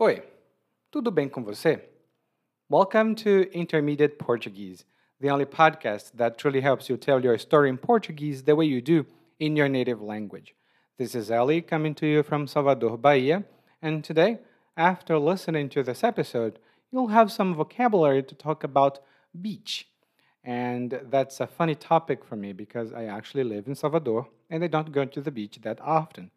Oi, tudo bem com você? Welcome to Intermediate Portuguese, the only podcast that truly helps you tell your story in Portuguese the way you do in your native language. This is Ellie coming to you from Salvador, Bahia, and today, after listening to this episode, you'll have some vocabulary to talk about beach. And that's a funny topic for me because I actually live in Salvador and I don't go to the beach that often.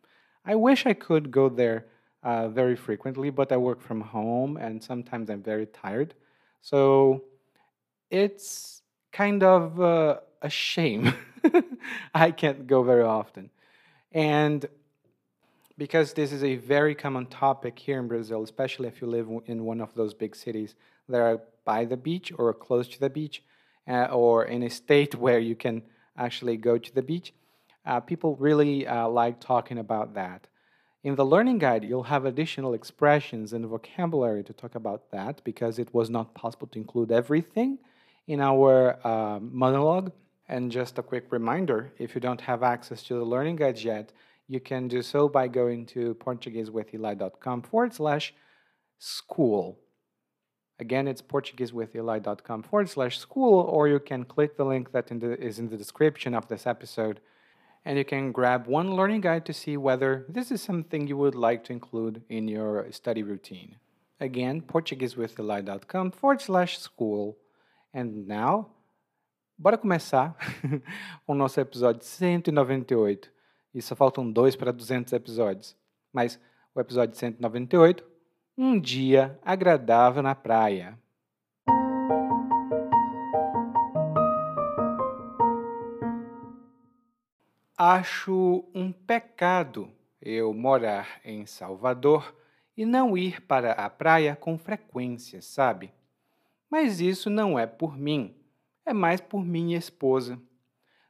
I wish I could go there uh, very frequently, but I work from home and sometimes I'm very tired. So it's kind of uh, a shame. I can't go very often. And because this is a very common topic here in Brazil, especially if you live in one of those big cities that are by the beach or close to the beach, uh, or in a state where you can actually go to the beach, uh, people really uh, like talking about that. In the learning guide, you'll have additional expressions and vocabulary to talk about that because it was not possible to include everything in our uh, monologue. And just a quick reminder if you don't have access to the learning guides yet, you can do so by going to PortugueseWithEli.com forward slash school. Again, it's PortugueseWithEli.com forward slash school, or you can click the link that in the, is in the description of this episode and you can grab one learning guide to see whether this is something you would like to include in your study routine. Again, PortugueseWithEli.com forward slash school. And now, bora começar com o nosso episódio 198. E só faltam dois para 200 episódios. Mas o episódio 198, Um Dia Agradável na Praia. Acho um pecado eu morar em Salvador e não ir para a praia com frequência, sabe? Mas isso não é por mim, é mais por minha esposa.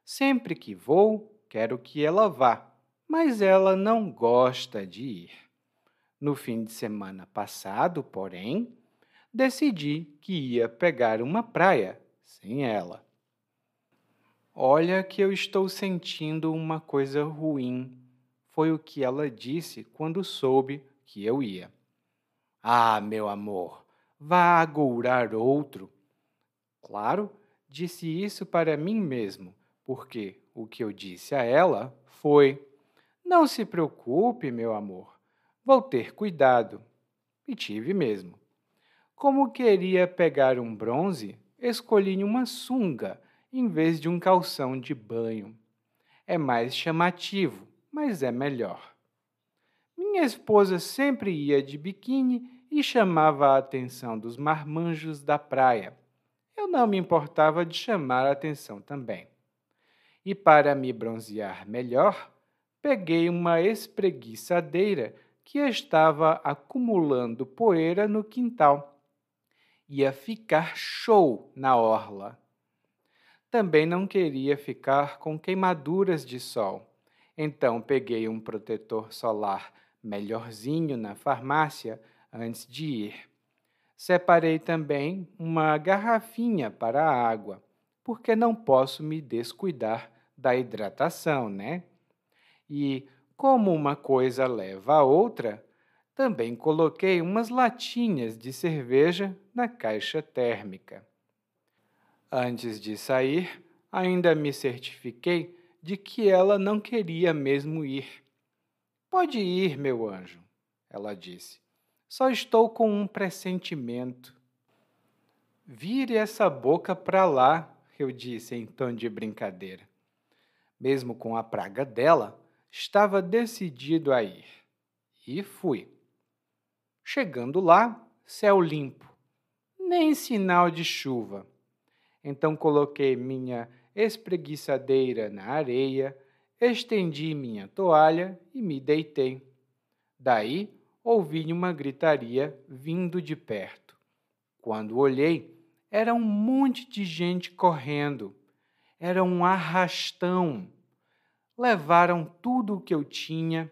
Sempre que vou, quero que ela vá, mas ela não gosta de ir. No fim de semana passado, porém, decidi que ia pegar uma praia sem ela. Olha que eu estou sentindo uma coisa ruim, foi o que ela disse quando soube que eu ia. Ah, meu amor, vá agourar outro. Claro, disse isso para mim mesmo, porque o que eu disse a ela foi: Não se preocupe, meu amor, vou ter cuidado. E tive mesmo. Como queria pegar um bronze, escolhi uma sunga em vez de um calção de banho. É mais chamativo, mas é melhor. Minha esposa sempre ia de biquíni e chamava a atenção dos marmanjos da praia. Eu não me importava de chamar a atenção também. E para me bronzear melhor, peguei uma espreguiçadeira que estava acumulando poeira no quintal. Ia ficar show na orla. Também não queria ficar com queimaduras de sol. Então peguei um protetor solar melhorzinho na farmácia antes de ir. Separei também uma garrafinha para a água, porque não posso me descuidar da hidratação, né? E, como uma coisa leva a outra, também coloquei umas latinhas de cerveja na caixa térmica. Antes de sair, ainda me certifiquei de que ela não queria mesmo ir. Pode ir, meu anjo, ela disse. Só estou com um pressentimento. Vire essa boca para lá, eu disse em tom de brincadeira. Mesmo com a praga dela, estava decidido a ir. E fui. Chegando lá, céu limpo, nem sinal de chuva. Então coloquei minha espreguiçadeira na areia, estendi minha toalha e me deitei. Daí ouvi uma gritaria vindo de perto. Quando olhei, era um monte de gente correndo. Era um arrastão. Levaram tudo o que eu tinha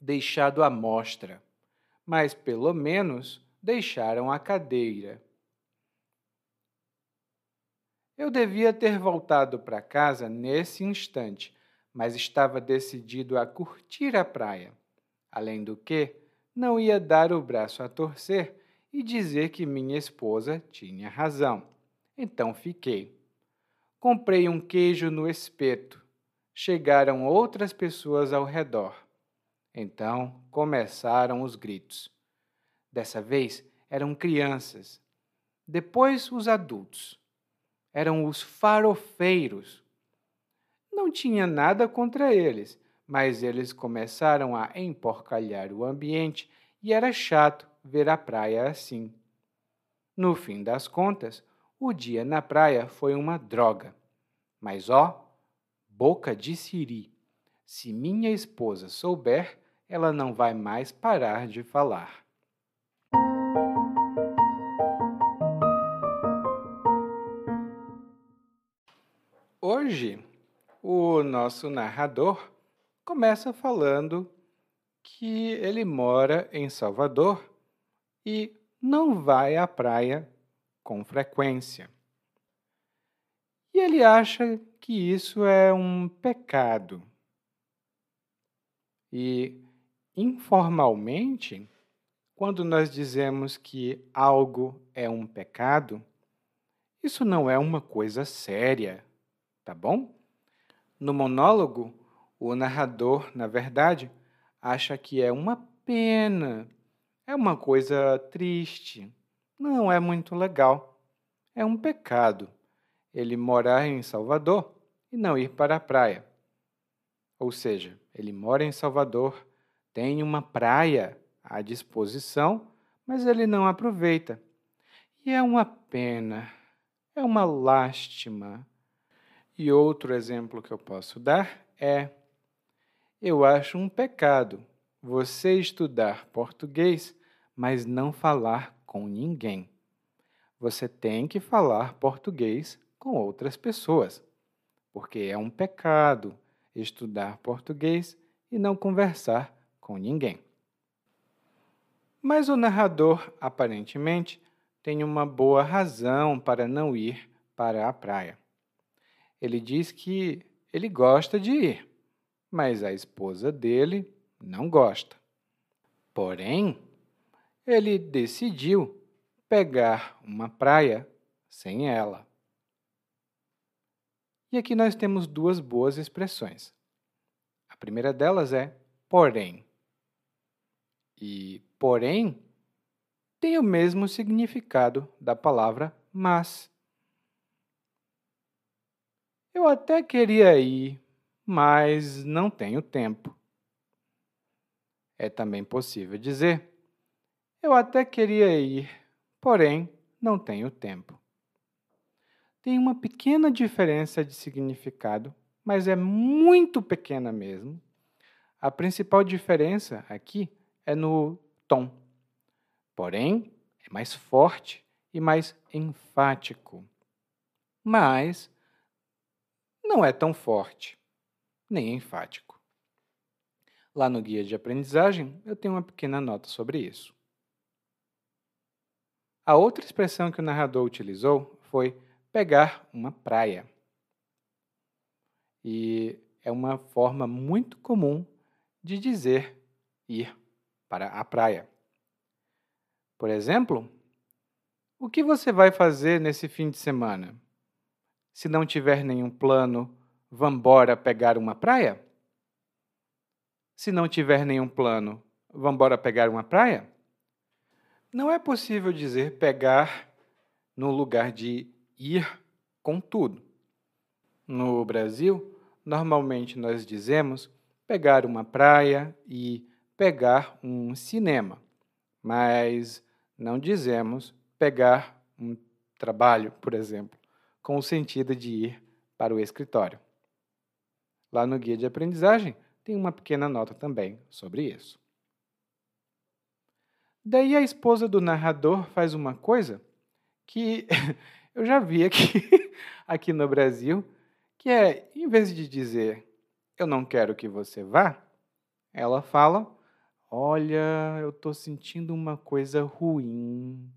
deixado à mostra, mas pelo menos deixaram a cadeira. Eu devia ter voltado para casa nesse instante, mas estava decidido a curtir a praia. Além do que, não ia dar o braço a torcer e dizer que minha esposa tinha razão. Então fiquei. Comprei um queijo no espeto. Chegaram outras pessoas ao redor. Então começaram os gritos. Dessa vez eram crianças. Depois os adultos. Eram os farofeiros. Não tinha nada contra eles, mas eles começaram a emporcalhar o ambiente e era chato ver a praia assim. No fim das contas, o dia na praia foi uma droga. Mas ó, boca de siri. Se minha esposa souber, ela não vai mais parar de falar. O nosso narrador começa falando que ele mora em Salvador e não vai à praia com frequência. E ele acha que isso é um pecado. E, informalmente, quando nós dizemos que algo é um pecado, isso não é uma coisa séria, tá bom? No monólogo, o narrador, na verdade, acha que é uma pena, é uma coisa triste, não é muito legal. É um pecado ele morar em Salvador e não ir para a praia. Ou seja, ele mora em Salvador, tem uma praia à disposição, mas ele não aproveita. E é uma pena, é uma lástima. E outro exemplo que eu posso dar é: eu acho um pecado você estudar português, mas não falar com ninguém. Você tem que falar português com outras pessoas, porque é um pecado estudar português e não conversar com ninguém. Mas o narrador, aparentemente, tem uma boa razão para não ir para a praia. Ele diz que ele gosta de ir, mas a esposa dele não gosta. Porém, ele decidiu pegar uma praia sem ela. E aqui nós temos duas boas expressões. A primeira delas é porém. E porém tem o mesmo significado da palavra mas. Eu até queria ir, mas não tenho tempo. É também possível dizer: Eu até queria ir, porém não tenho tempo. Tem uma pequena diferença de significado, mas é muito pequena mesmo. A principal diferença aqui é no tom. Porém, é mais forte e mais enfático. Mas não é tão forte nem enfático. Lá no guia de aprendizagem, eu tenho uma pequena nota sobre isso. A outra expressão que o narrador utilizou foi pegar uma praia. E é uma forma muito comum de dizer ir para a praia. Por exemplo, o que você vai fazer nesse fim de semana? Se não tiver nenhum plano, vambora pegar uma praia? Se não tiver nenhum plano, vamos embora pegar uma praia? Não é possível dizer pegar no lugar de ir com tudo. No Brasil, normalmente nós dizemos pegar uma praia e pegar um cinema, mas não dizemos pegar um trabalho, por exemplo, com o sentido de ir para o escritório. Lá no guia de aprendizagem, tem uma pequena nota também sobre isso. Daí a esposa do narrador faz uma coisa que eu já vi aqui, aqui no Brasil, que é, em vez de dizer eu não quero que você vá, ela fala: Olha, eu estou sentindo uma coisa ruim.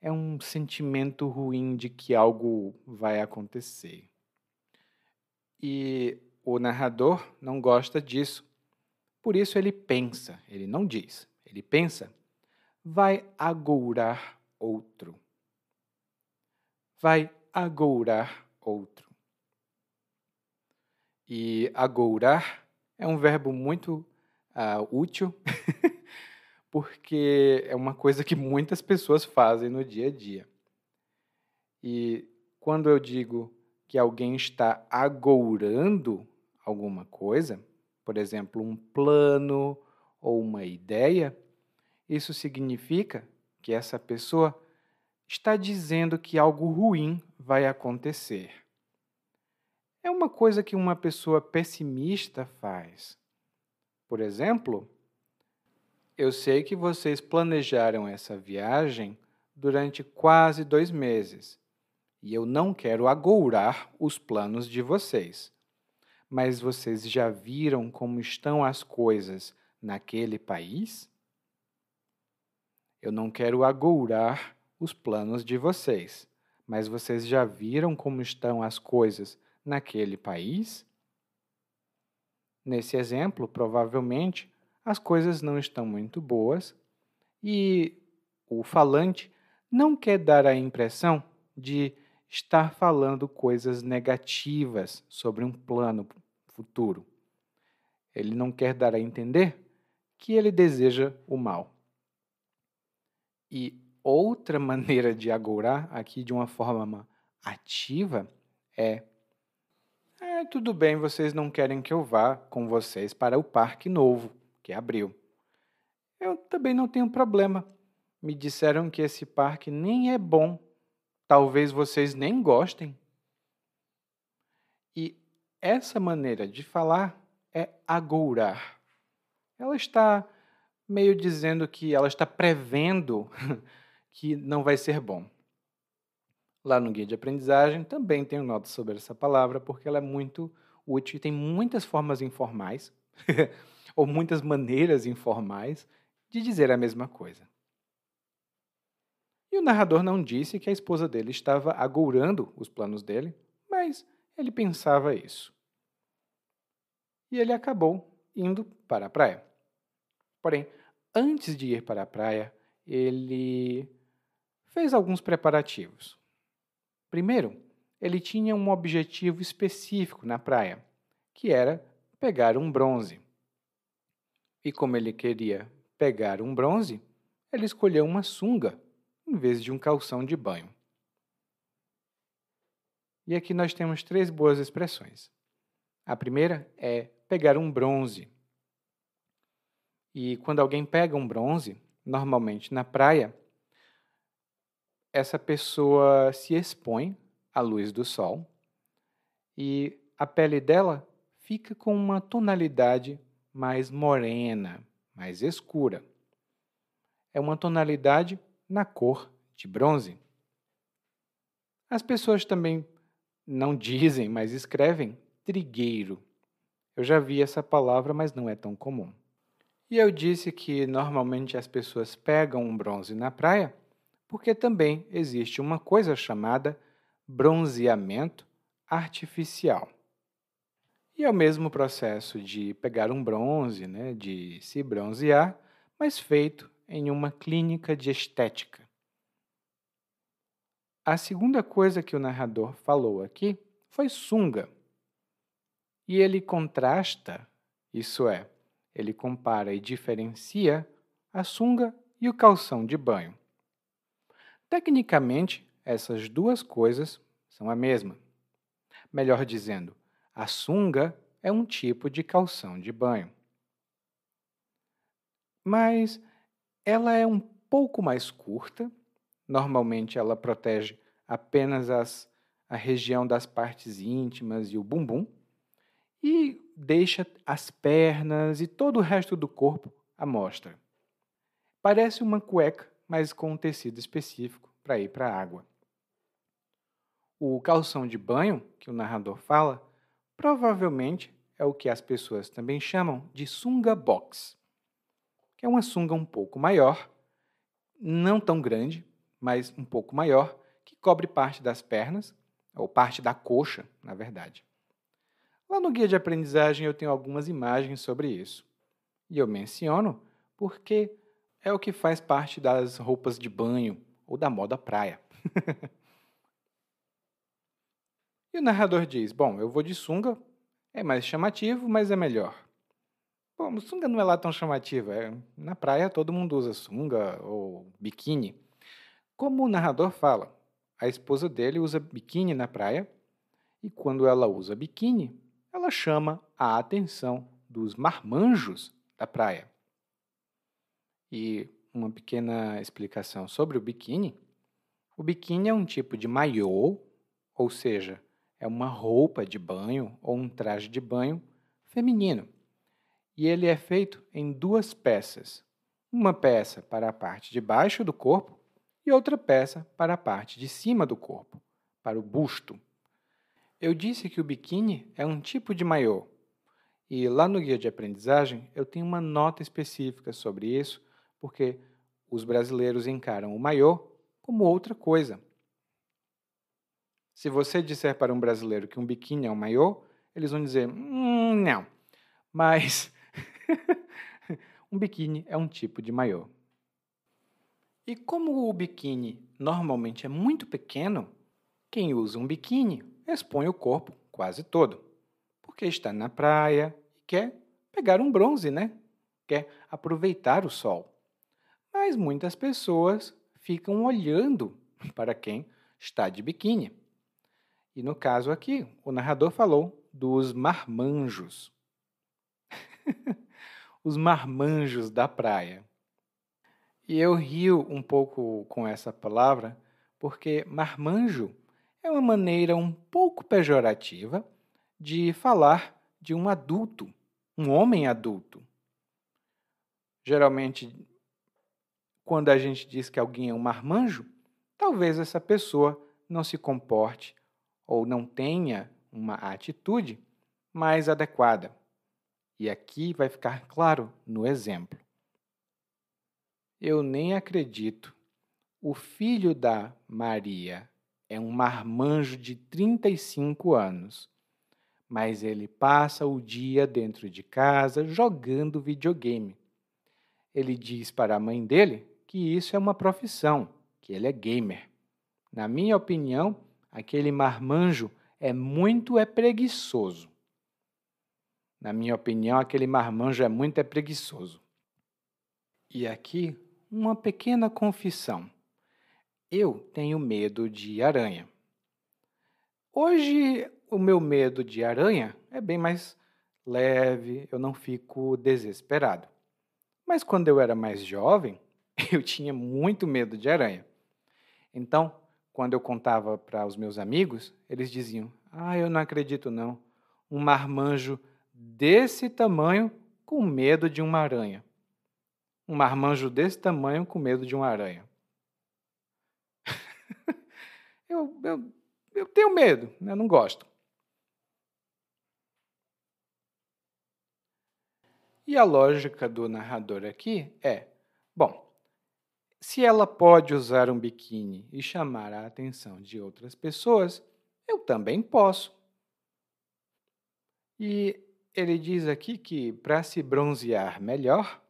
É um sentimento ruim de que algo vai acontecer. E o narrador não gosta disso, por isso ele pensa, ele não diz, ele pensa, vai agourar outro. Vai agourar outro. E agourar é um verbo muito uh, útil, porque é uma coisa que muitas pessoas fazem no dia a dia. E quando eu digo que alguém está agourando alguma coisa, por exemplo, um plano ou uma ideia, isso significa que essa pessoa está dizendo que algo ruim vai acontecer. É uma coisa que uma pessoa pessimista faz. Por exemplo, eu sei que vocês planejaram essa viagem durante quase dois meses e eu não quero agourar os planos de vocês mas vocês já viram como estão as coisas naquele país? Eu não quero agourar os planos de vocês, mas vocês já viram como estão as coisas naquele país? Nesse exemplo, provavelmente, as coisas não estão muito boas e o falante não quer dar a impressão de estar falando coisas negativas sobre um plano futuro. Ele não quer dar a entender que ele deseja o mal. E outra maneira de agourar, aqui de uma forma ativa, é: é tudo bem, vocês não querem que eu vá com vocês para o parque novo que abriu. Eu também não tenho problema. Me disseram que esse parque nem é bom Talvez vocês nem gostem. E essa maneira de falar é agourar. Ela está meio dizendo que ela está prevendo que não vai ser bom. Lá no guia de aprendizagem também tenho notas sobre essa palavra, porque ela é muito útil e tem muitas formas informais, ou muitas maneiras informais, de dizer a mesma coisa. E o narrador não disse que a esposa dele estava agourando os planos dele, mas ele pensava isso. E ele acabou indo para a praia. Porém, antes de ir para a praia, ele fez alguns preparativos. Primeiro, ele tinha um objetivo específico na praia, que era pegar um bronze. E como ele queria pegar um bronze, ele escolheu uma sunga em vez de um calção de banho. E aqui nós temos três boas expressões. A primeira é pegar um bronze. E quando alguém pega um bronze, normalmente na praia, essa pessoa se expõe à luz do sol e a pele dela fica com uma tonalidade mais morena, mais escura. É uma tonalidade na cor de bronze. As pessoas também não dizem, mas escrevem trigueiro. Eu já vi essa palavra, mas não é tão comum. E eu disse que normalmente as pessoas pegam um bronze na praia porque também existe uma coisa chamada bronzeamento artificial. E é o mesmo processo de pegar um bronze, né, de se bronzear, mas feito em uma clínica de estética. A segunda coisa que o narrador falou aqui foi sunga. E ele contrasta, isso é, ele compara e diferencia a sunga e o calção de banho. Tecnicamente, essas duas coisas são a mesma. Melhor dizendo, a sunga é um tipo de calção de banho. Mas ela é um pouco mais curta, normalmente ela protege apenas as, a região das partes íntimas e o bumbum, e deixa as pernas e todo o resto do corpo à mostra. Parece uma cueca, mas com um tecido específico para ir para a água. O calção de banho, que o narrador fala, provavelmente é o que as pessoas também chamam de sunga box que é uma sunga um pouco maior, não tão grande, mas um pouco maior, que cobre parte das pernas, ou parte da coxa, na verdade. Lá no guia de aprendizagem eu tenho algumas imagens sobre isso. E eu menciono porque é o que faz parte das roupas de banho ou da moda praia. e o narrador diz: Bom, eu vou de sunga, é mais chamativo, mas é melhor. Bom, sunga não é lá tão chamativa. É, na praia todo mundo usa sunga ou biquíni. Como o narrador fala, a esposa dele usa biquíni na praia e quando ela usa biquíni, ela chama a atenção dos marmanjos da praia. E uma pequena explicação sobre o biquíni. O biquíni é um tipo de maiô, ou seja, é uma roupa de banho ou um traje de banho feminino e ele é feito em duas peças. Uma peça para a parte de baixo do corpo e outra peça para a parte de cima do corpo, para o busto. Eu disse que o biquíni é um tipo de maiô. E lá no guia de aprendizagem eu tenho uma nota específica sobre isso, porque os brasileiros encaram o maiô como outra coisa. Se você disser para um brasileiro que um biquíni é um maiô, eles vão dizer: hum, não. Mas um biquíni é um tipo de maiô. E como o biquíni normalmente é muito pequeno, quem usa um biquíni expõe o corpo quase todo, porque está na praia e quer pegar um bronze, né? Quer aproveitar o sol. Mas muitas pessoas ficam olhando para quem está de biquíni. E no caso aqui, o narrador falou dos marmanjos. os marmanjos da praia. E eu rio um pouco com essa palavra, porque marmanjo é uma maneira um pouco pejorativa de falar de um adulto, um homem adulto. Geralmente, quando a gente diz que alguém é um marmanjo, talvez essa pessoa não se comporte ou não tenha uma atitude mais adequada. E aqui vai ficar claro no exemplo. Eu nem acredito. O filho da Maria é um marmanjo de 35 anos, mas ele passa o dia dentro de casa jogando videogame. Ele diz para a mãe dele que isso é uma profissão, que ele é gamer. Na minha opinião, aquele marmanjo é muito é preguiçoso. Na minha opinião, aquele marmanjo é muito é preguiçoso. E aqui, uma pequena confissão. Eu tenho medo de aranha. Hoje, o meu medo de aranha é bem mais leve, eu não fico desesperado. Mas quando eu era mais jovem, eu tinha muito medo de aranha. Então, quando eu contava para os meus amigos, eles diziam: Ah, eu não acredito não. Um marmanjo desse tamanho com medo de uma aranha. Um marmanjo desse tamanho com medo de uma aranha. eu, eu, eu tenho medo, eu não gosto. E a lógica do narrador aqui é: bom, se ela pode usar um biquíni e chamar a atenção de outras pessoas, eu também posso. E ele diz aqui que, para se bronzear melhor,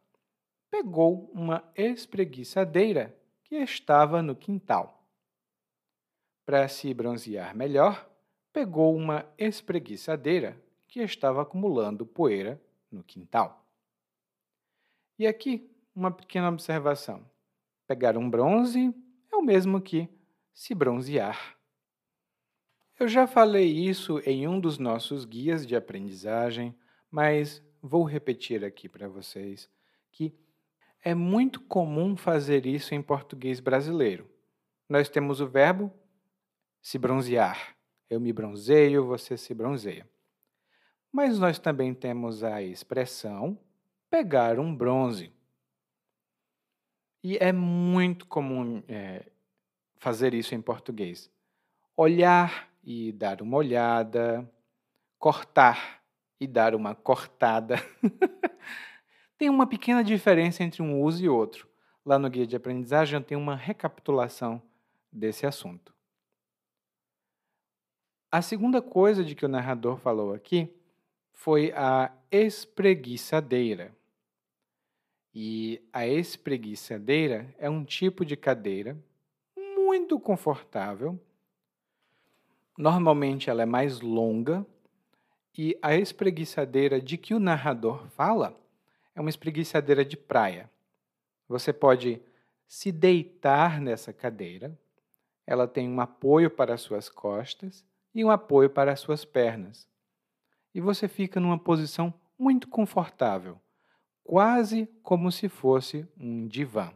pegou uma espreguiçadeira que estava no quintal. Para se bronzear melhor, pegou uma espreguiçadeira que estava acumulando poeira no quintal. E aqui, uma pequena observação: pegar um bronze é o mesmo que se bronzear. Eu já falei isso em um dos nossos guias de aprendizagem, mas vou repetir aqui para vocês que é muito comum fazer isso em português brasileiro. Nós temos o verbo se bronzear. Eu me bronzeio, você se bronzeia. Mas nós também temos a expressão pegar um bronze. E é muito comum é, fazer isso em português. Olhar e dar uma olhada, cortar e dar uma cortada. tem uma pequena diferença entre um uso e outro. Lá no guia de aprendizagem tem uma recapitulação desse assunto. A segunda coisa de que o narrador falou aqui foi a espreguiçadeira. E a espreguiçadeira é um tipo de cadeira muito confortável. Normalmente ela é mais longa e a espreguiçadeira de que o narrador fala é uma espreguiçadeira de praia. Você pode se deitar nessa cadeira, ela tem um apoio para as suas costas e um apoio para as suas pernas. E você fica numa posição muito confortável, quase como se fosse um divã.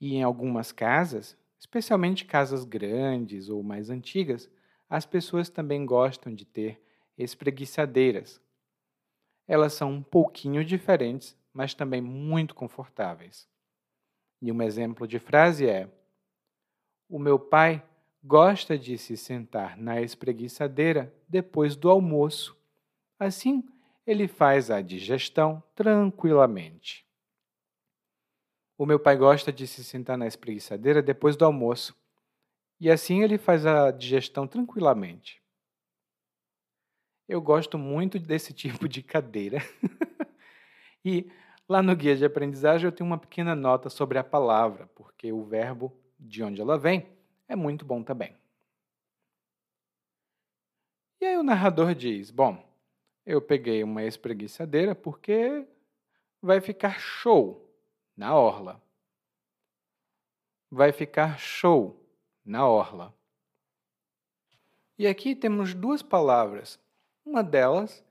E em algumas casas, especialmente casas grandes ou mais antigas, as pessoas também gostam de ter espreguiçadeiras. Elas são um pouquinho diferentes, mas também muito confortáveis. E um exemplo de frase é: O meu pai gosta de se sentar na espreguiçadeira depois do almoço. Assim, ele faz a digestão tranquilamente. O meu pai gosta de se sentar na espreguiçadeira depois do almoço. E assim ele faz a digestão tranquilamente. Eu gosto muito desse tipo de cadeira. e lá no guia de aprendizagem eu tenho uma pequena nota sobre a palavra, porque o verbo de onde ela vem é muito bom também. E aí o narrador diz: Bom, eu peguei uma espreguiçadeira porque vai ficar show na orla. Vai ficar show na orla. E aqui temos duas palavras. Uma delas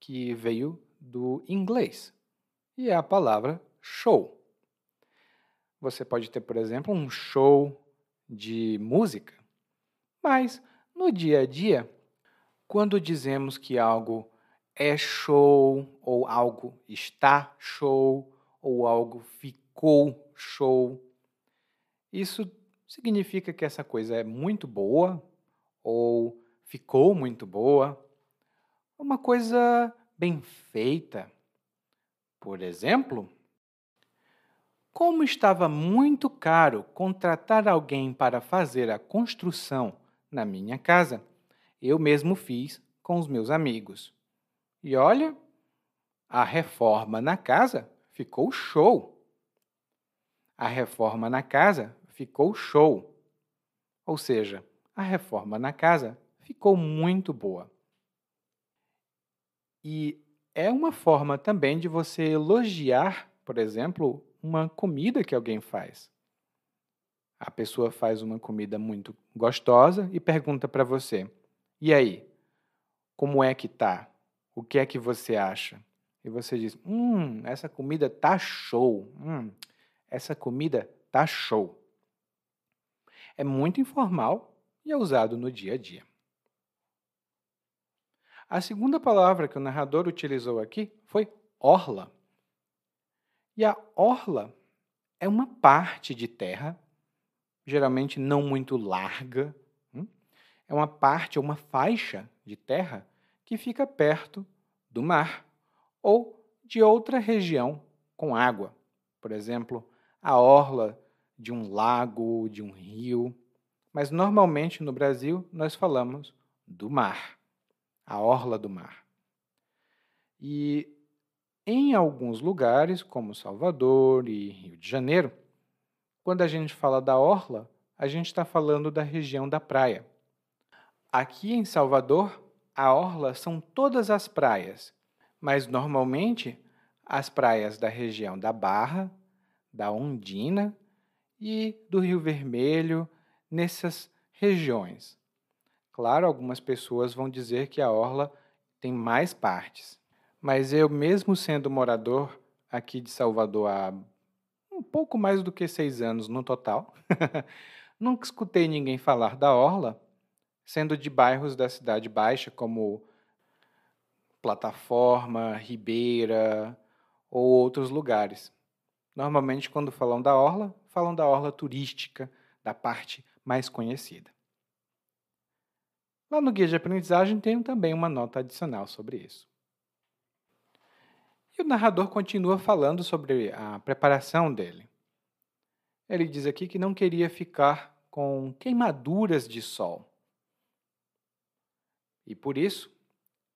que veio do inglês e é a palavra show. Você pode ter, por exemplo, um show de música, mas no dia a dia, quando dizemos que algo é show ou algo está show ou algo ficou show. Isso significa que essa coisa é muito boa ou ficou muito boa. Uma coisa bem feita. Por exemplo, como estava muito caro contratar alguém para fazer a construção na minha casa, eu mesmo fiz com os meus amigos. E olha, a reforma na casa ficou show. A reforma na casa ficou show. Ou seja, a reforma na casa ficou muito boa. E é uma forma também de você elogiar, por exemplo, uma comida que alguém faz. A pessoa faz uma comida muito gostosa e pergunta para você: "E aí? Como é que tá? O que é que você acha?" e você diz: Hum, essa comida tá show. Hum, essa comida tá show. É muito informal e é usado no dia a dia. A segunda palavra que o narrador utilizou aqui foi orla. E a orla é uma parte de terra, geralmente não muito larga, hum? é uma parte, uma faixa de terra que fica perto do mar ou de outra região com água, por exemplo, a orla de um lago, de um rio. Mas normalmente no Brasil nós falamos do mar, a orla do mar. E em alguns lugares, como Salvador e Rio de Janeiro, quando a gente fala da orla, a gente está falando da região da praia. Aqui em Salvador, a orla são todas as praias mas normalmente as praias da região da Barra, da Ondina e do Rio Vermelho, nessas regiões. Claro, algumas pessoas vão dizer que a orla tem mais partes, mas eu, mesmo sendo morador aqui de Salvador há um pouco mais do que seis anos no total, nunca escutei ninguém falar da orla, sendo de bairros da Cidade Baixa, como Plataforma, Ribeira ou outros lugares. Normalmente, quando falam da orla, falam da orla turística, da parte mais conhecida. Lá no guia de aprendizagem tem também uma nota adicional sobre isso. E o narrador continua falando sobre a preparação dele. Ele diz aqui que não queria ficar com queimaduras de sol. E por isso,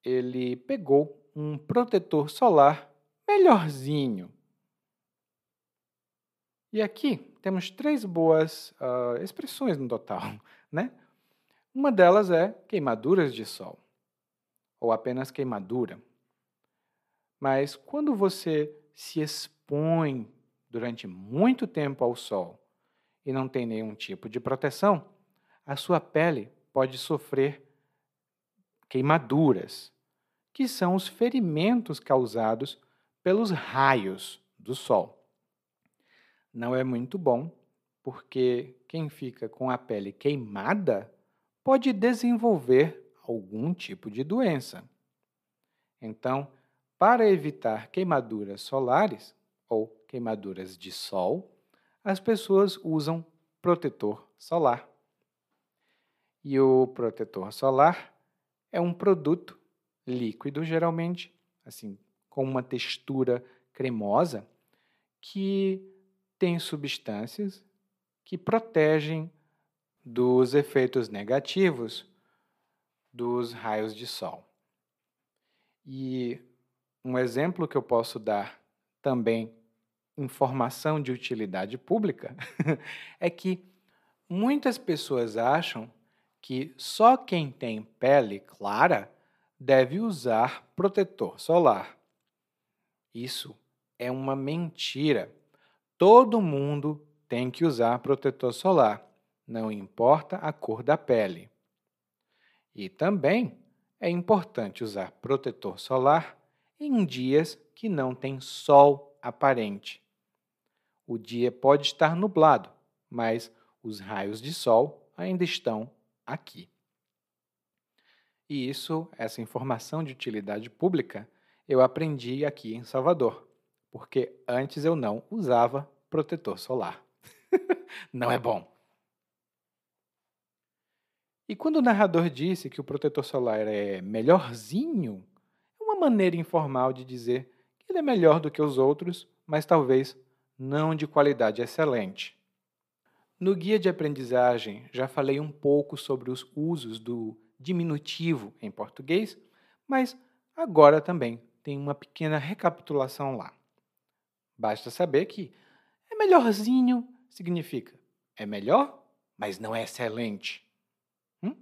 ele pegou um protetor solar melhorzinho, E aqui temos três boas uh, expressões no total, né? Uma delas é queimaduras de sol, ou apenas queimadura. Mas quando você se expõe durante muito tempo ao sol e não tem nenhum tipo de proteção, a sua pele pode sofrer queimaduras, que são os ferimentos causados pelos raios do sol. Não é muito bom, porque quem fica com a pele queimada pode desenvolver algum tipo de doença. Então, para evitar queimaduras solares ou queimaduras de sol, as pessoas usam protetor solar. E o protetor solar é um produto líquido, geralmente, assim, com uma textura cremosa, que tem substâncias que protegem dos efeitos negativos dos raios de sol. E um exemplo que eu posso dar também, informação de utilidade pública, é que muitas pessoas acham que só quem tem pele clara deve usar protetor solar. Isso é uma mentira. Todo mundo tem que usar protetor solar, não importa a cor da pele. E também é importante usar protetor solar em dias que não tem sol aparente. O dia pode estar nublado, mas os raios de sol ainda estão aqui. E isso, essa informação de utilidade pública, eu aprendi aqui em Salvador, porque antes eu não usava protetor solar. não é bom. E quando o narrador disse que o protetor solar é melhorzinho, é uma maneira informal de dizer que ele é melhor do que os outros, mas talvez não de qualidade excelente. No guia de aprendizagem já falei um pouco sobre os usos do diminutivo em português, mas agora também tem uma pequena recapitulação lá. Basta saber que é melhorzinho significa é melhor, mas não é excelente. Hum?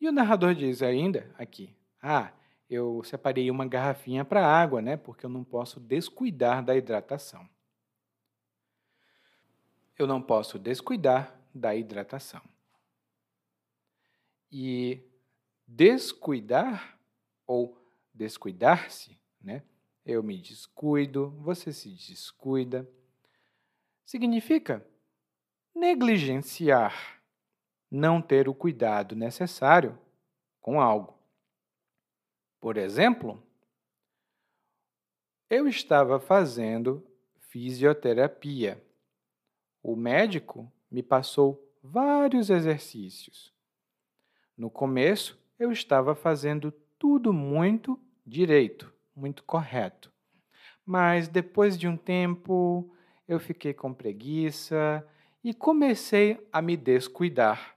E o narrador diz ainda aqui: Ah, eu separei uma garrafinha para água, né? Porque eu não posso descuidar da hidratação eu não posso descuidar da hidratação. E descuidar ou descuidar-se, né? Eu me descuido, você se descuida. Significa negligenciar, não ter o cuidado necessário com algo. Por exemplo, eu estava fazendo fisioterapia o médico me passou vários exercícios. No começo, eu estava fazendo tudo muito direito, muito correto. Mas depois de um tempo, eu fiquei com preguiça e comecei a me descuidar.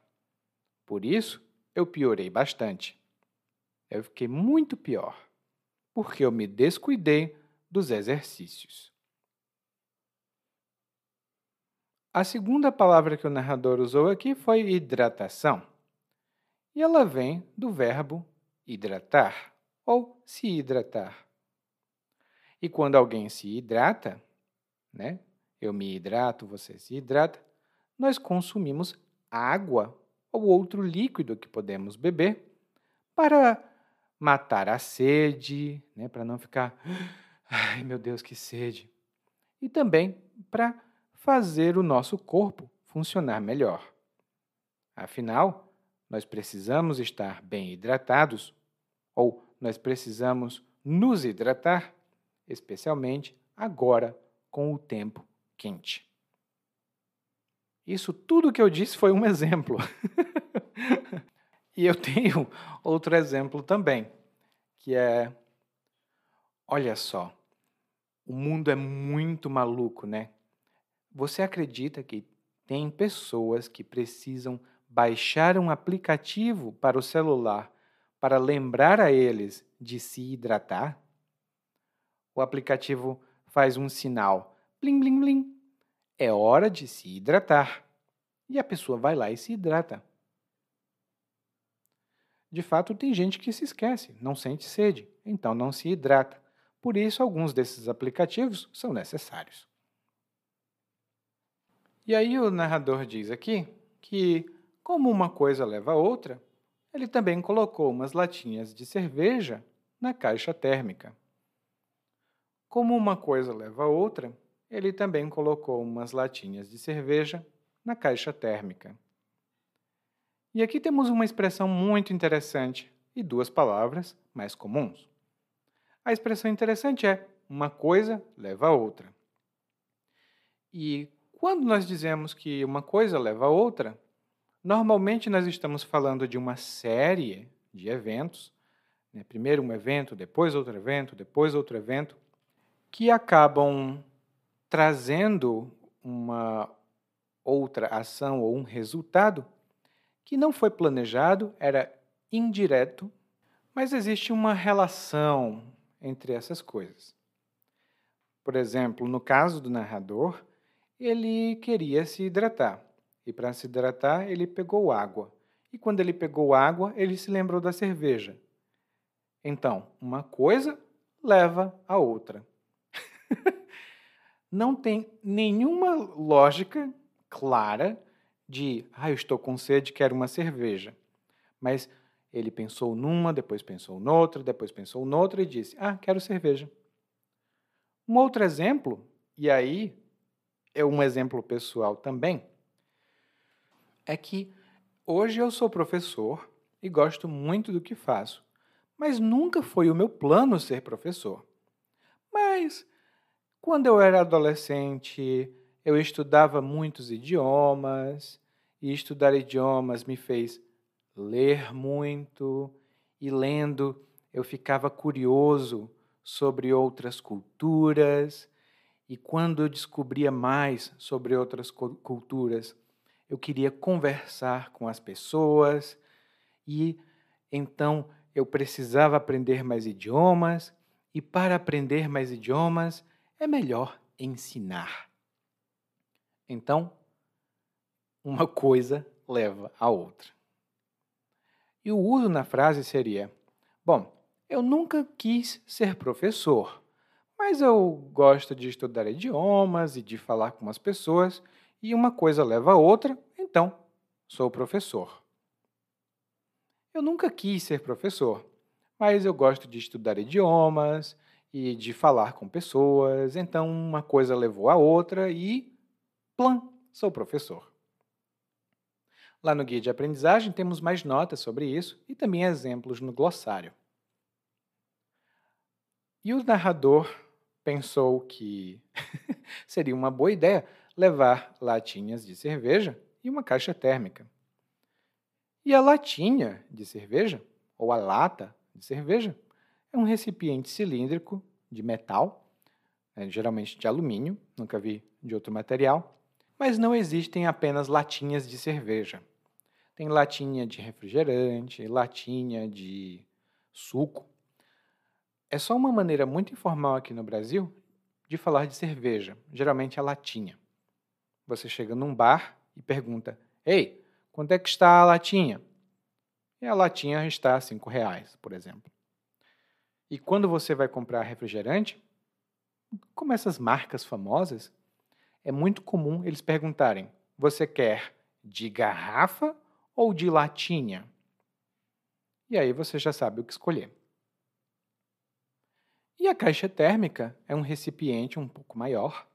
Por isso, eu piorei bastante. Eu fiquei muito pior, porque eu me descuidei dos exercícios. A segunda palavra que o narrador usou aqui foi hidratação. E ela vem do verbo hidratar ou se hidratar. E quando alguém se hidrata, né? Eu me hidrato, você se hidrata, nós consumimos água ou outro líquido que podemos beber para matar a sede, né, para não ficar, ai meu Deus, que sede. E também para fazer o nosso corpo funcionar melhor. Afinal, nós precisamos estar bem hidratados, ou nós precisamos nos hidratar, especialmente agora com o tempo quente. Isso tudo que eu disse foi um exemplo. e eu tenho outro exemplo também, que é: olha só, o mundo é muito maluco, né? Você acredita que tem pessoas que precisam baixar um aplicativo para o celular para lembrar a eles de se hidratar? O aplicativo faz um sinal blim, blim, blim. É hora de se hidratar. E a pessoa vai lá e se hidrata. De fato, tem gente que se esquece, não sente sede, então não se hidrata. Por isso, alguns desses aplicativos são necessários. E aí, o narrador diz aqui que, como uma coisa leva a outra, ele também colocou umas latinhas de cerveja na caixa térmica. Como uma coisa leva a outra, ele também colocou umas latinhas de cerveja na caixa térmica. E aqui temos uma expressão muito interessante e duas palavras mais comuns. A expressão interessante é uma coisa leva a outra. E quando nós dizemos que uma coisa leva a outra, normalmente nós estamos falando de uma série de eventos, né? primeiro um evento, depois outro evento, depois outro evento, que acabam trazendo uma outra ação ou um resultado que não foi planejado, era indireto, mas existe uma relação entre essas coisas. Por exemplo, no caso do narrador, ele queria se hidratar. E para se hidratar, ele pegou água. E quando ele pegou água, ele se lembrou da cerveja. Então, uma coisa leva a outra. Não tem nenhuma lógica clara de, ah, eu estou com sede, quero uma cerveja. Mas ele pensou numa, depois pensou noutra, depois pensou noutra e disse, ah, quero cerveja. Um outro exemplo, e aí é um exemplo pessoal também, é que hoje eu sou professor e gosto muito do que faço, mas nunca foi o meu plano ser professor. Mas quando eu era adolescente, eu estudava muitos idiomas, e estudar idiomas me fez ler muito, e lendo eu ficava curioso sobre outras culturas, e quando eu descobria mais sobre outras culturas, eu queria conversar com as pessoas, e então eu precisava aprender mais idiomas, e para aprender mais idiomas é melhor ensinar. Então, uma coisa leva a outra. E o uso na frase seria: Bom, eu nunca quis ser professor, mas eu gosto de estudar idiomas e de falar com as pessoas, e uma coisa leva a outra, então sou professor. Eu nunca quis ser professor, mas eu gosto de estudar idiomas e de falar com pessoas, então uma coisa levou a outra e Plan, sou professor. Lá no guia de aprendizagem temos mais notas sobre isso e também exemplos no glossário. E o narrador pensou que seria uma boa ideia levar latinhas de cerveja e uma caixa térmica. E a latinha de cerveja, ou a lata de cerveja, é um recipiente cilíndrico de metal, né, geralmente de alumínio, nunca vi de outro material, mas não existem apenas latinhas de cerveja. Tem latinha de refrigerante, latinha de suco. É só uma maneira muito informal aqui no Brasil de falar de cerveja, geralmente a latinha. Você chega num bar e pergunta: Ei, quanto é que está a latinha? E a latinha está a cinco reais, por exemplo. E quando você vai comprar refrigerante, como essas marcas famosas, é muito comum eles perguntarem: você quer de garrafa ou de latinha? E aí você já sabe o que escolher. E a caixa térmica é um recipiente um pouco maior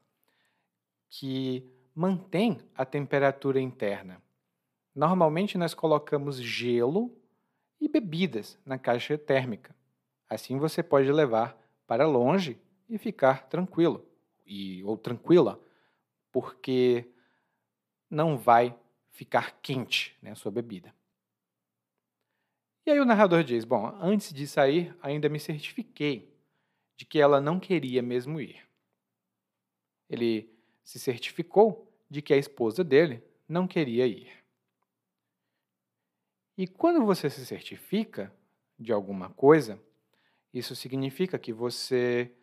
que mantém a temperatura interna. Normalmente nós colocamos gelo e bebidas na caixa térmica. Assim você pode levar para longe e ficar tranquilo e ou tranquila porque não vai ficar quente né, a sua bebida. E aí o narrador diz: Bom, antes de sair, ainda me certifiquei de que ela não queria mesmo ir. Ele se certificou de que a esposa dele não queria ir. E quando você se certifica de alguma coisa, isso significa que você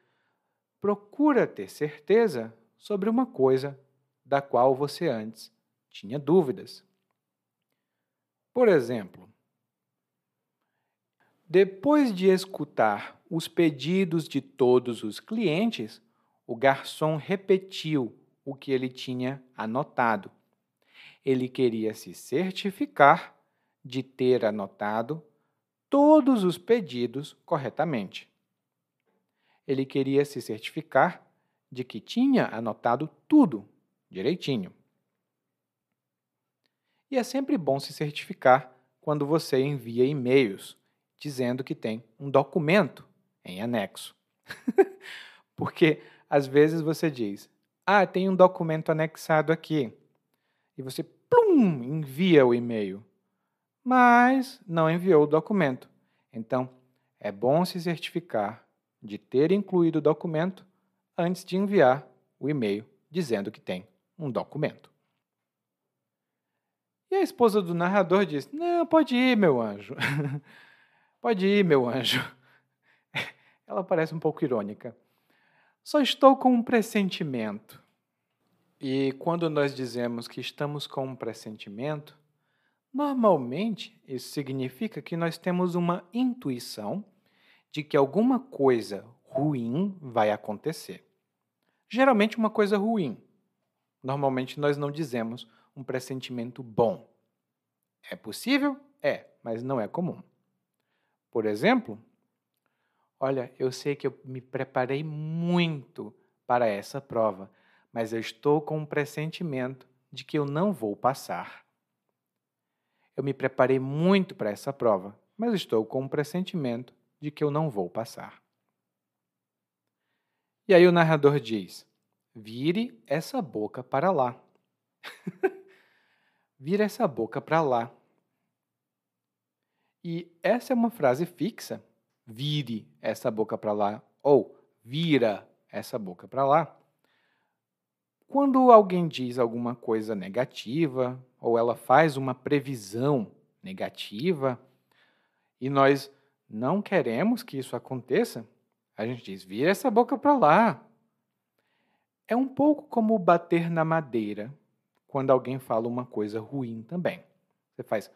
procura ter certeza sobre uma coisa da qual você antes tinha dúvidas. Por exemplo, depois de escutar os pedidos de todos os clientes, o garçom repetiu o que ele tinha anotado. Ele queria se certificar de ter anotado todos os pedidos corretamente. Ele queria se certificar de que tinha anotado tudo direitinho. E é sempre bom se certificar quando você envia e-mails dizendo que tem um documento em anexo. Porque às vezes você diz: Ah, tem um documento anexado aqui. E você, plum, envia o e-mail. Mas não enviou o documento. Então, é bom se certificar de ter incluído o documento antes de enviar o e-mail dizendo que tem um documento. E a esposa do narrador diz: Não, pode ir, meu anjo. pode ir, meu anjo. Ela parece um pouco irônica. Só estou com um pressentimento. E quando nós dizemos que estamos com um pressentimento, normalmente isso significa que nós temos uma intuição de que alguma coisa ruim vai acontecer. Geralmente, uma coisa ruim. Normalmente, nós não dizemos um pressentimento bom. É possível? É, mas não é comum. Por exemplo, olha, eu sei que eu me preparei muito para essa prova, mas eu estou com um pressentimento de que eu não vou passar. Eu me preparei muito para essa prova, mas estou com um pressentimento de que eu não vou passar. E aí o narrador diz: vire essa boca para lá. Vira essa boca para lá. E essa é uma frase fixa. Vire essa boca para lá. Ou vira essa boca para lá. Quando alguém diz alguma coisa negativa, ou ela faz uma previsão negativa, e nós não queremos que isso aconteça, a gente diz: vira essa boca para lá. É um pouco como bater na madeira quando alguém fala uma coisa ruim também. Você faz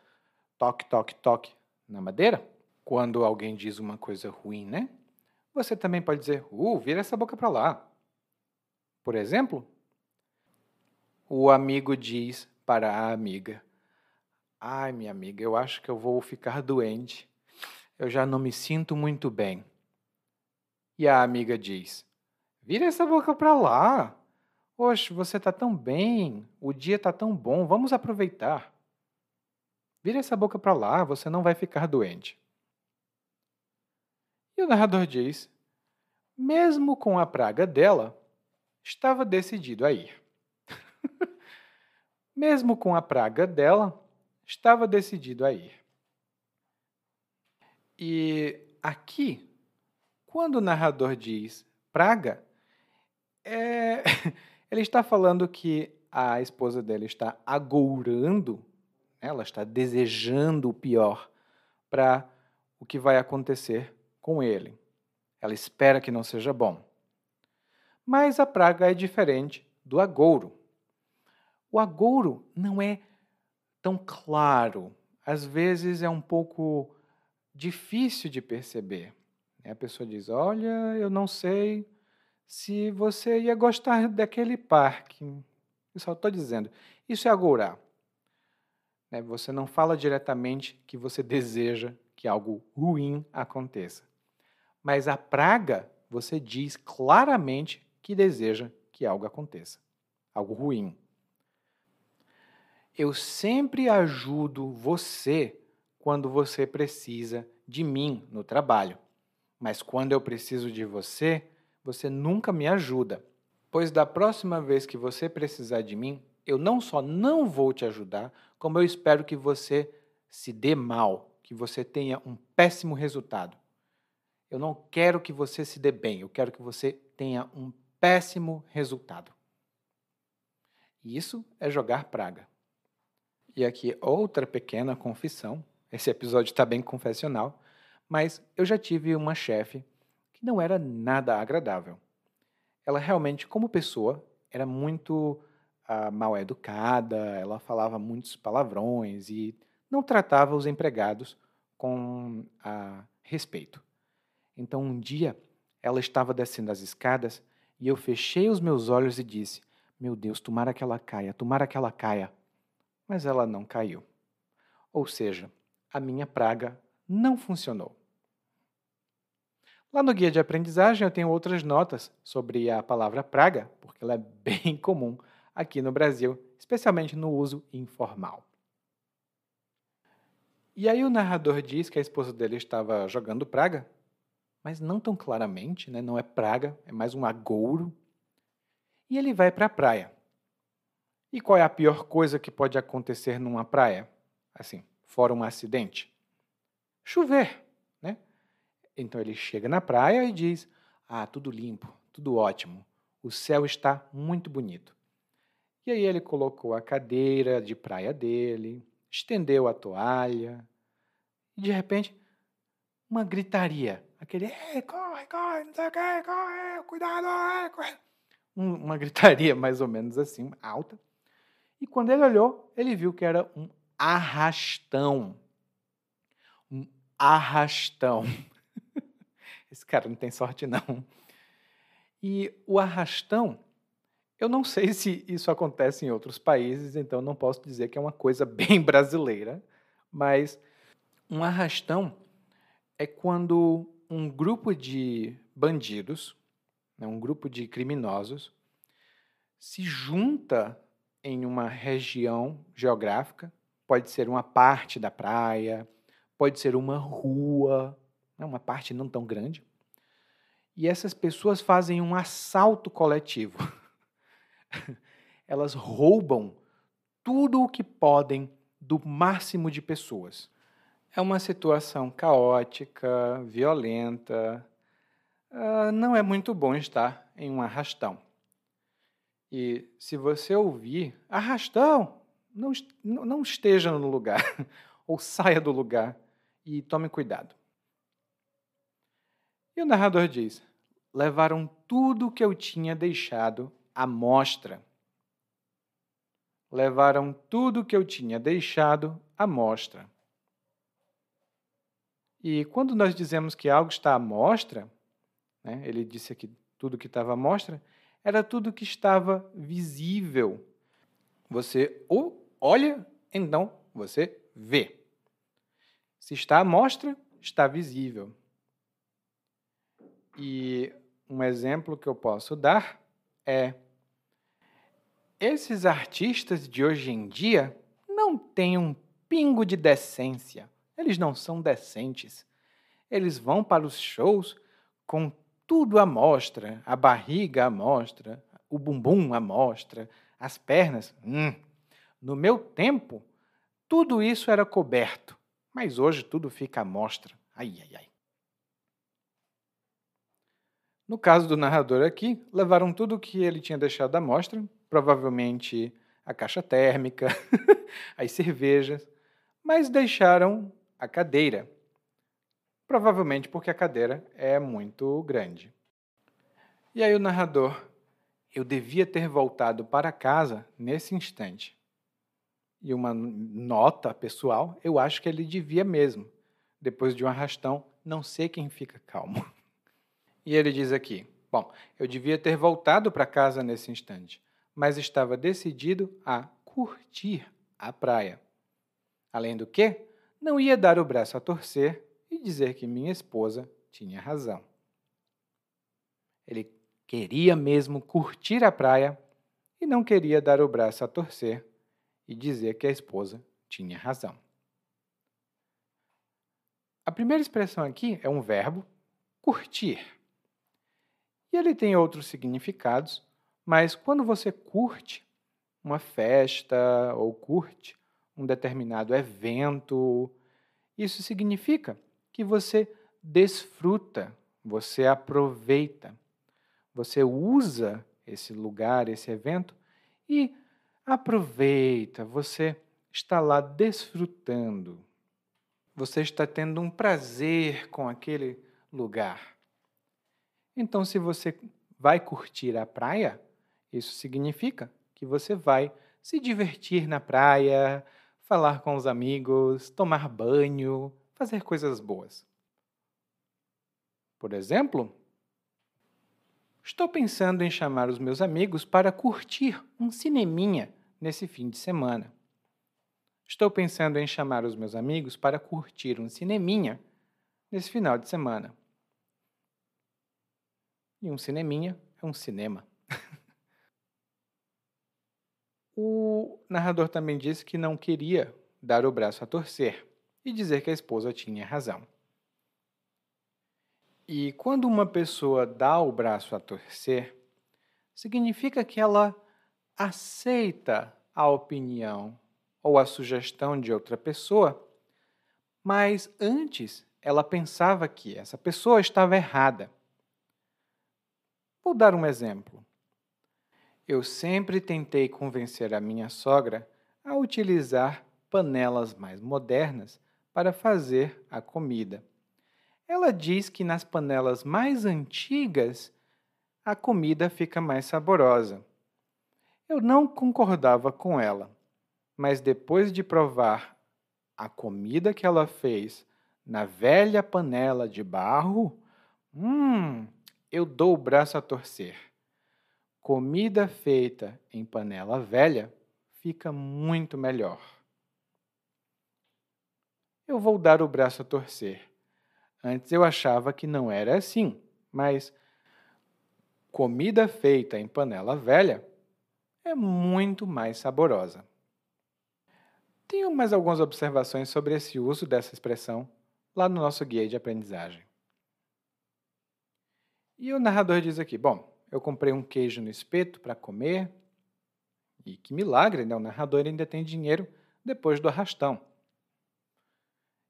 toque, toque, toque na madeira. Quando alguém diz uma coisa ruim, né? Você também pode dizer, uh, vira essa boca para lá. Por exemplo, o amigo diz para a amiga: Ai, minha amiga, eu acho que eu vou ficar doente. Eu já não me sinto muito bem. E a amiga diz: Vira essa boca para lá. Poxa, você está tão bem, o dia está tão bom, vamos aproveitar. Vira essa boca para lá, você não vai ficar doente. E o narrador diz: mesmo com a praga dela, estava decidido a ir. mesmo com a praga dela, estava decidido a ir. E aqui, quando o narrador diz praga, é. Ele está falando que a esposa dele está agourando, ela está desejando o pior para o que vai acontecer com ele. Ela espera que não seja bom. Mas a praga é diferente do agouro. O agouro não é tão claro, às vezes é um pouco difícil de perceber. A pessoa diz: Olha, eu não sei se você ia gostar daquele parque. Eu só estou dizendo. Isso é agourar. Né? Você não fala diretamente que você deseja que algo ruim aconteça. Mas a praga, você diz claramente que deseja que algo aconteça. Algo ruim. Eu sempre ajudo você quando você precisa de mim no trabalho. Mas quando eu preciso de você, você nunca me ajuda, pois da próxima vez que você precisar de mim, eu não só não vou te ajudar, como eu espero que você se dê mal, que você tenha um péssimo resultado. Eu não quero que você se dê bem, eu quero que você tenha um péssimo resultado. E isso é jogar praga. E aqui outra pequena confissão. Esse episódio está bem confessional, mas eu já tive uma chefe que não era nada agradável. ela realmente, como pessoa, era muito mal educada, ela falava muitos palavrões e não tratava os empregados com ah, respeito. Então, um dia, ela estava descendo as escadas e eu fechei os meus olhos e disse: Meu Deus, tomara que ela caia, tomara que ela caia. Mas ela não caiu. Ou seja, a minha praga não funcionou. Lá no guia de aprendizagem eu tenho outras notas sobre a palavra praga, porque ela é bem comum aqui no Brasil, especialmente no uso informal. E aí o narrador diz que a esposa dele estava jogando praga, mas não tão claramente, né? não é praga, é mais um agouro. E ele vai para a praia. E qual é a pior coisa que pode acontecer numa praia? Assim, fora um acidente? Chover. Então ele chega na praia e diz: Ah, tudo limpo, tudo ótimo, o céu está muito bonito. E aí ele colocou a cadeira de praia dele, estendeu a toalha, e de repente, uma gritaria. Aquele, Ei, corre, corre, não sei o que, corre, cuidado, é, corre. uma gritaria mais ou menos assim, alta. E quando ele olhou, ele viu que era um arrastão. Um arrastão. Esse cara não tem sorte, não. E o arrastão, eu não sei se isso acontece em outros países, então não posso dizer que é uma coisa bem brasileira, mas um arrastão é quando um grupo de bandidos, né, um grupo de criminosos, se junta em uma região geográfica, pode ser uma parte da praia, pode ser uma rua, né, uma parte não tão grande, e essas pessoas fazem um assalto coletivo. Elas roubam tudo o que podem do máximo de pessoas. É uma situação caótica, violenta. Uh, não é muito bom estar em um arrastão. E se você ouvir arrastão, não, não esteja no lugar, ou saia do lugar e tome cuidado. E o narrador diz: levaram tudo que eu tinha deixado à mostra. Levaram tudo que eu tinha deixado à mostra. E quando nós dizemos que algo está à mostra, né, ele disse aqui tudo que estava à mostra, era tudo que estava visível. Você ou olha, então você vê. Se está à mostra, está visível. E um exemplo que eu posso dar é: esses artistas de hoje em dia não têm um pingo de decência. Eles não são decentes. Eles vão para os shows com tudo à mostra, a barriga à mostra, o bumbum à mostra, as pernas. Hum. No meu tempo, tudo isso era coberto, mas hoje tudo fica à mostra. Ai, ai, ai. No caso do narrador aqui, levaram tudo o que ele tinha deixado da mostra, provavelmente a caixa térmica, as cervejas, mas deixaram a cadeira. Provavelmente porque a cadeira é muito grande. E aí o narrador, eu devia ter voltado para casa nesse instante. E uma nota pessoal, eu acho que ele devia mesmo. Depois de um arrastão, não sei quem fica calmo. E ele diz aqui: Bom, eu devia ter voltado para casa nesse instante, mas estava decidido a curtir a praia. Além do que, não ia dar o braço a torcer e dizer que minha esposa tinha razão. Ele queria mesmo curtir a praia e não queria dar o braço a torcer e dizer que a esposa tinha razão. A primeira expressão aqui é um verbo, curtir. E ele tem outros significados, mas quando você curte uma festa ou curte um determinado evento, isso significa que você desfruta, você aproveita, você usa esse lugar, esse evento e aproveita, você está lá desfrutando. Você está tendo um prazer com aquele lugar. Então, se você vai curtir a praia, isso significa que você vai se divertir na praia, falar com os amigos, tomar banho, fazer coisas boas. Por exemplo, estou pensando em chamar os meus amigos para curtir um cineminha nesse fim de semana. Estou pensando em chamar os meus amigos para curtir um cineminha nesse final de semana. E um cineminha é um cinema. o narrador também disse que não queria dar o braço a torcer e dizer que a esposa tinha razão. E quando uma pessoa dá o braço a torcer, significa que ela aceita a opinião ou a sugestão de outra pessoa, mas antes ela pensava que essa pessoa estava errada. Vou dar um exemplo. Eu sempre tentei convencer a minha sogra a utilizar panelas mais modernas para fazer a comida. Ela diz que nas panelas mais antigas a comida fica mais saborosa. Eu não concordava com ela, mas depois de provar a comida que ela fez na velha panela de barro, hum, eu dou o braço a torcer. Comida feita em panela velha fica muito melhor. Eu vou dar o braço a torcer. Antes eu achava que não era assim, mas comida feita em panela velha é muito mais saborosa. Tenho mais algumas observações sobre esse uso dessa expressão lá no nosso guia de aprendizagem. E o narrador diz aqui: Bom, eu comprei um queijo no espeto para comer. E que milagre, né? O narrador ainda tem dinheiro depois do arrastão.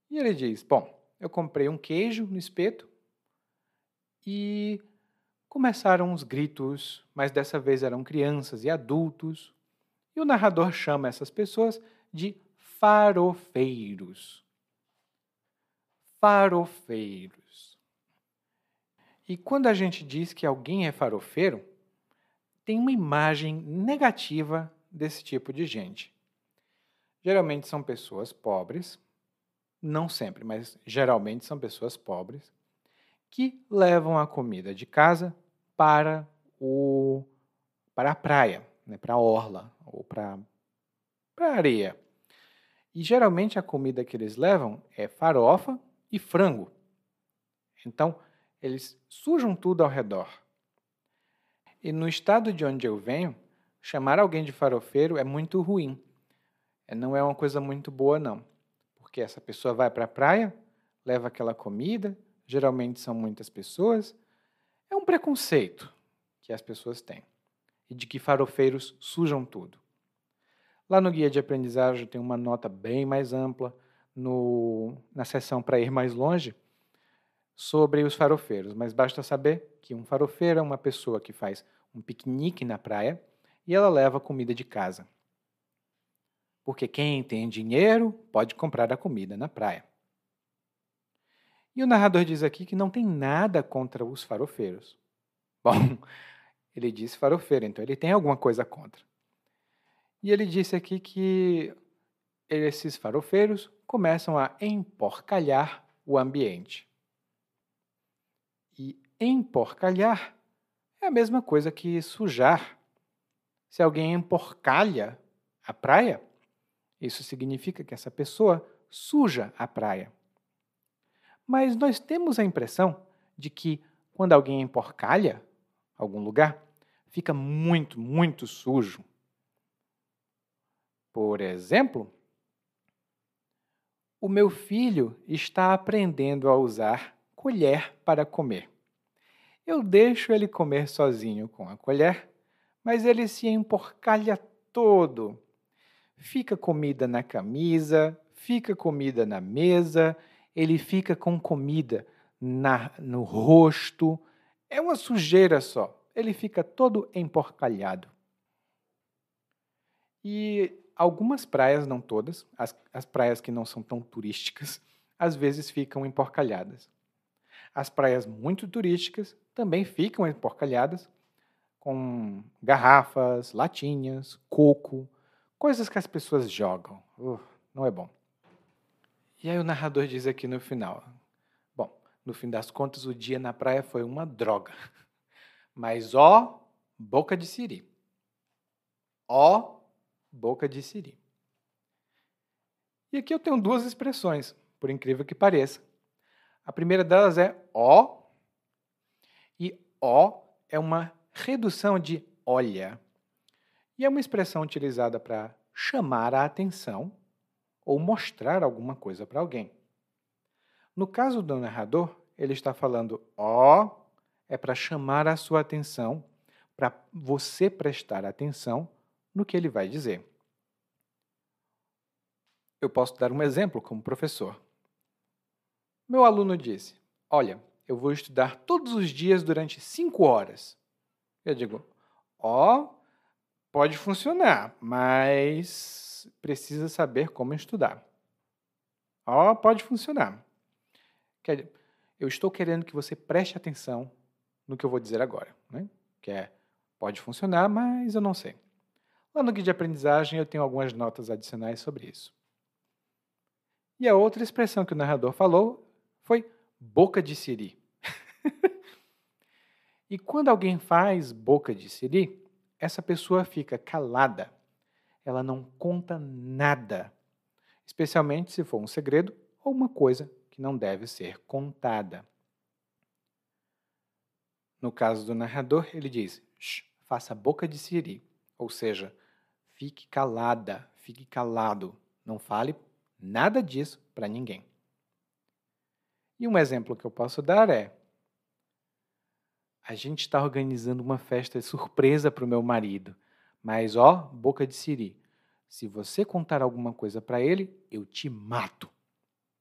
E ele diz: Bom, eu comprei um queijo no espeto e começaram os gritos, mas dessa vez eram crianças e adultos. E o narrador chama essas pessoas de farofeiros. Farofeiros. E quando a gente diz que alguém é farofeiro, tem uma imagem negativa desse tipo de gente. Geralmente são pessoas pobres, não sempre, mas geralmente são pessoas pobres, que levam a comida de casa para, o, para a praia, né, para a orla ou para, para a areia. E geralmente a comida que eles levam é farofa e frango. Então, eles sujam tudo ao redor. E no estado de onde eu venho, chamar alguém de farofeiro é muito ruim. Não é uma coisa muito boa, não. Porque essa pessoa vai para a praia, leva aquela comida, geralmente são muitas pessoas. É um preconceito que as pessoas têm e de que farofeiros sujam tudo. Lá no guia de aprendizagem tem uma nota bem mais ampla no, na seção para ir mais longe sobre os farofeiros, mas basta saber que um farofeiro é uma pessoa que faz um piquenique na praia e ela leva comida de casa porque quem tem dinheiro pode comprar a comida na praia. E o narrador diz aqui que não tem nada contra os farofeiros. Bom, ele disse farofeiro, então ele tem alguma coisa contra. E ele disse aqui que esses farofeiros começam a emporcalhar o ambiente. Emporcalhar é a mesma coisa que sujar. Se alguém emporcalha a praia, isso significa que essa pessoa suja a praia. Mas nós temos a impressão de que quando alguém emporcalha algum lugar, fica muito, muito sujo. Por exemplo, o meu filho está aprendendo a usar colher para comer. Eu deixo ele comer sozinho com a colher, mas ele se emporcalha todo Fica comida na camisa, fica comida na mesa, ele fica com comida na, no rosto. É uma sujeira só. Ele fica todo emporcalhado. E algumas praias, não todas, as, as praias que não são tão turísticas, às vezes ficam emporcalhadas. As praias muito turísticas também ficam emporcalhadas com garrafas, latinhas, coco, coisas que as pessoas jogam. Não é bom. E aí o narrador diz aqui no final: Bom, no fim das contas, o dia na praia foi uma droga. Mas ó, boca de siri. Ó, boca de siri. E aqui eu tenho duas expressões, por incrível que pareça. A primeira delas é ó, e ó é uma redução de olha. E é uma expressão utilizada para chamar a atenção ou mostrar alguma coisa para alguém. No caso do narrador, ele está falando ó, é para chamar a sua atenção, para você prestar atenção no que ele vai dizer. Eu posso dar um exemplo como professor. Meu aluno disse: Olha, eu vou estudar todos os dias durante cinco horas. Eu digo: Ó, oh, pode funcionar, mas precisa saber como estudar. Ó, oh, pode funcionar. Eu estou querendo que você preste atenção no que eu vou dizer agora, né? Que é, pode funcionar, mas eu não sei. Lá no guia de aprendizagem eu tenho algumas notas adicionais sobre isso. E a outra expressão que o narrador falou foi boca de siri. e quando alguém faz boca de siri, essa pessoa fica calada. Ela não conta nada, especialmente se for um segredo ou uma coisa que não deve ser contada. No caso do narrador, ele diz: faça boca de siri, ou seja, fique calada, fique calado, não fale nada disso para ninguém. E um exemplo que eu posso dar é: a gente está organizando uma festa surpresa para o meu marido, mas ó, boca de siri, se você contar alguma coisa para ele, eu te mato.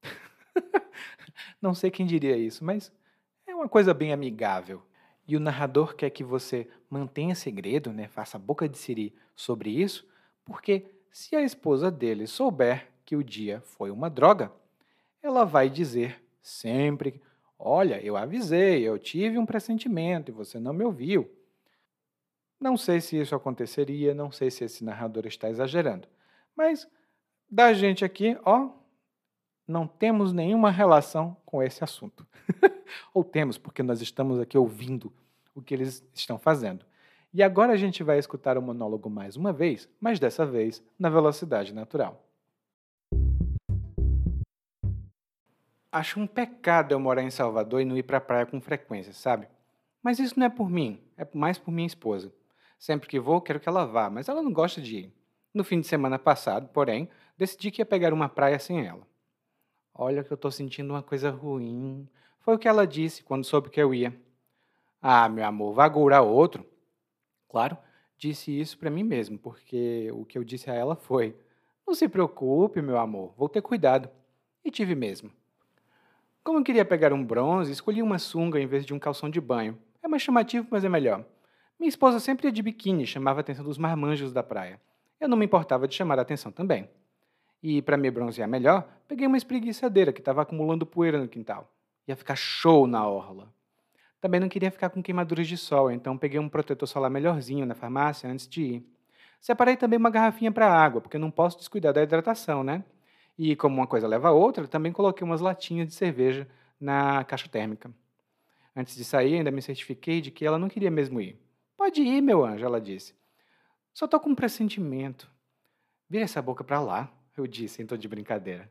Não sei quem diria isso, mas é uma coisa bem amigável. E o narrador quer que você mantenha segredo, né, faça boca de siri sobre isso, porque se a esposa dele souber que o dia foi uma droga, ela vai dizer sempre: Olha, eu avisei, eu tive um pressentimento e você não me ouviu. Não sei se isso aconteceria, não sei se esse narrador está exagerando, mas da gente aqui, ó, não temos nenhuma relação com esse assunto. Ou temos, porque nós estamos aqui ouvindo o que eles estão fazendo. E agora a gente vai escutar o monólogo mais uma vez, mas dessa vez na velocidade natural. Acho um pecado eu morar em Salvador e não ir para a praia com frequência, sabe? Mas isso não é por mim, é mais por minha esposa. Sempre que vou, quero que ela vá, mas ela não gosta de ir. No fim de semana passado, porém, decidi que ia pegar uma praia sem ela. Olha que eu estou sentindo uma coisa ruim. Foi o que ela disse quando soube que eu ia. Ah, meu amor, vá gourar outro. Claro, disse isso para mim mesmo, porque o que eu disse a ela foi: Não se preocupe, meu amor, vou ter cuidado. E tive mesmo. Como eu queria pegar um bronze, escolhi uma sunga em vez de um calção de banho. É mais chamativo, mas é melhor. Minha esposa sempre ia de biquíni, chamava a atenção dos marmanjos da praia. Eu não me importava de chamar a atenção também. E, para me bronzear melhor, peguei uma espreguiçadeira que estava acumulando poeira no quintal. Ia ficar show na orla. Também não queria ficar com queimaduras de sol, então peguei um protetor solar melhorzinho na farmácia antes de ir. Separei também uma garrafinha para água, porque não posso descuidar da hidratação, né? E como uma coisa leva a outra, também coloquei umas latinhas de cerveja na caixa térmica. Antes de sair, ainda me certifiquei de que ela não queria mesmo ir. Pode ir, meu anjo, ela disse. Só tô com um pressentimento. Vira essa boca para lá, eu disse em tom de brincadeira.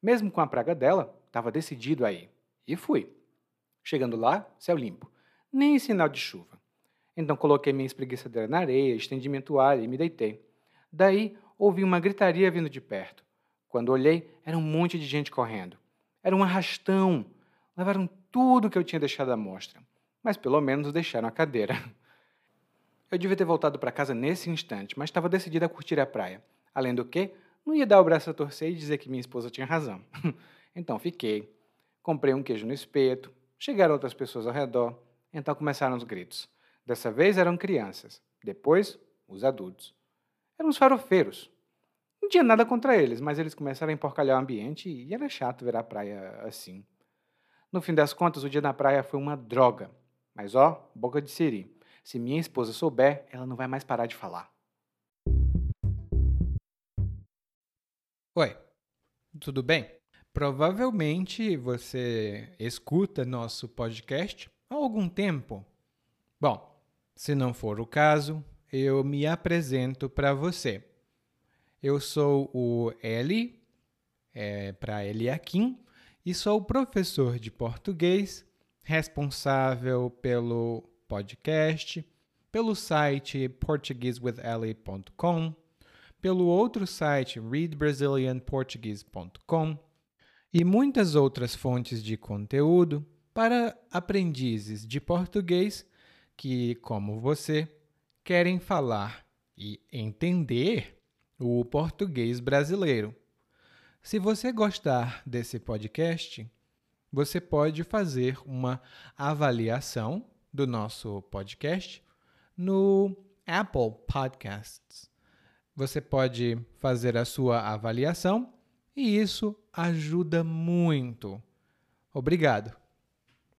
Mesmo com a praga dela, estava decidido a ir. E fui. Chegando lá, céu limpo. Nem sinal de chuva. Então coloquei minha espreguiçadeira na areia, estendi minha toalha e me deitei. Daí ouvi uma gritaria vindo de perto. Quando olhei, era um monte de gente correndo. Era um arrastão. Levaram tudo que eu tinha deixado à mostra. Mas pelo menos deixaram a cadeira. Eu devia ter voltado para casa nesse instante, mas estava decidida a curtir a praia. Além do que, não ia dar o braço a torcer e dizer que minha esposa tinha razão. então fiquei. Comprei um queijo no espeto. Chegaram outras pessoas ao redor. Então começaram os gritos. Dessa vez eram crianças. Depois, os adultos. Eram os farofeiros. Não tinha nada contra eles, mas eles começaram a emporcalhar o ambiente e era chato ver a praia assim. No fim das contas, o dia na praia foi uma droga. Mas ó, boca de siri. Se minha esposa souber, ela não vai mais parar de falar. Oi, tudo bem? Provavelmente você escuta nosso podcast há algum tempo. Bom, se não for o caso, eu me apresento para você. Eu sou o Eli, é, para Eliakim, e sou professor de português, responsável pelo podcast, pelo site portuguesewitheli.com, pelo outro site readbrazilianportuguese.com e muitas outras fontes de conteúdo para aprendizes de português que, como você, querem falar e entender o português brasileiro. Se você gostar desse podcast, você pode fazer uma avaliação do nosso podcast no Apple Podcasts. Você pode fazer a sua avaliação e isso ajuda muito. Obrigado.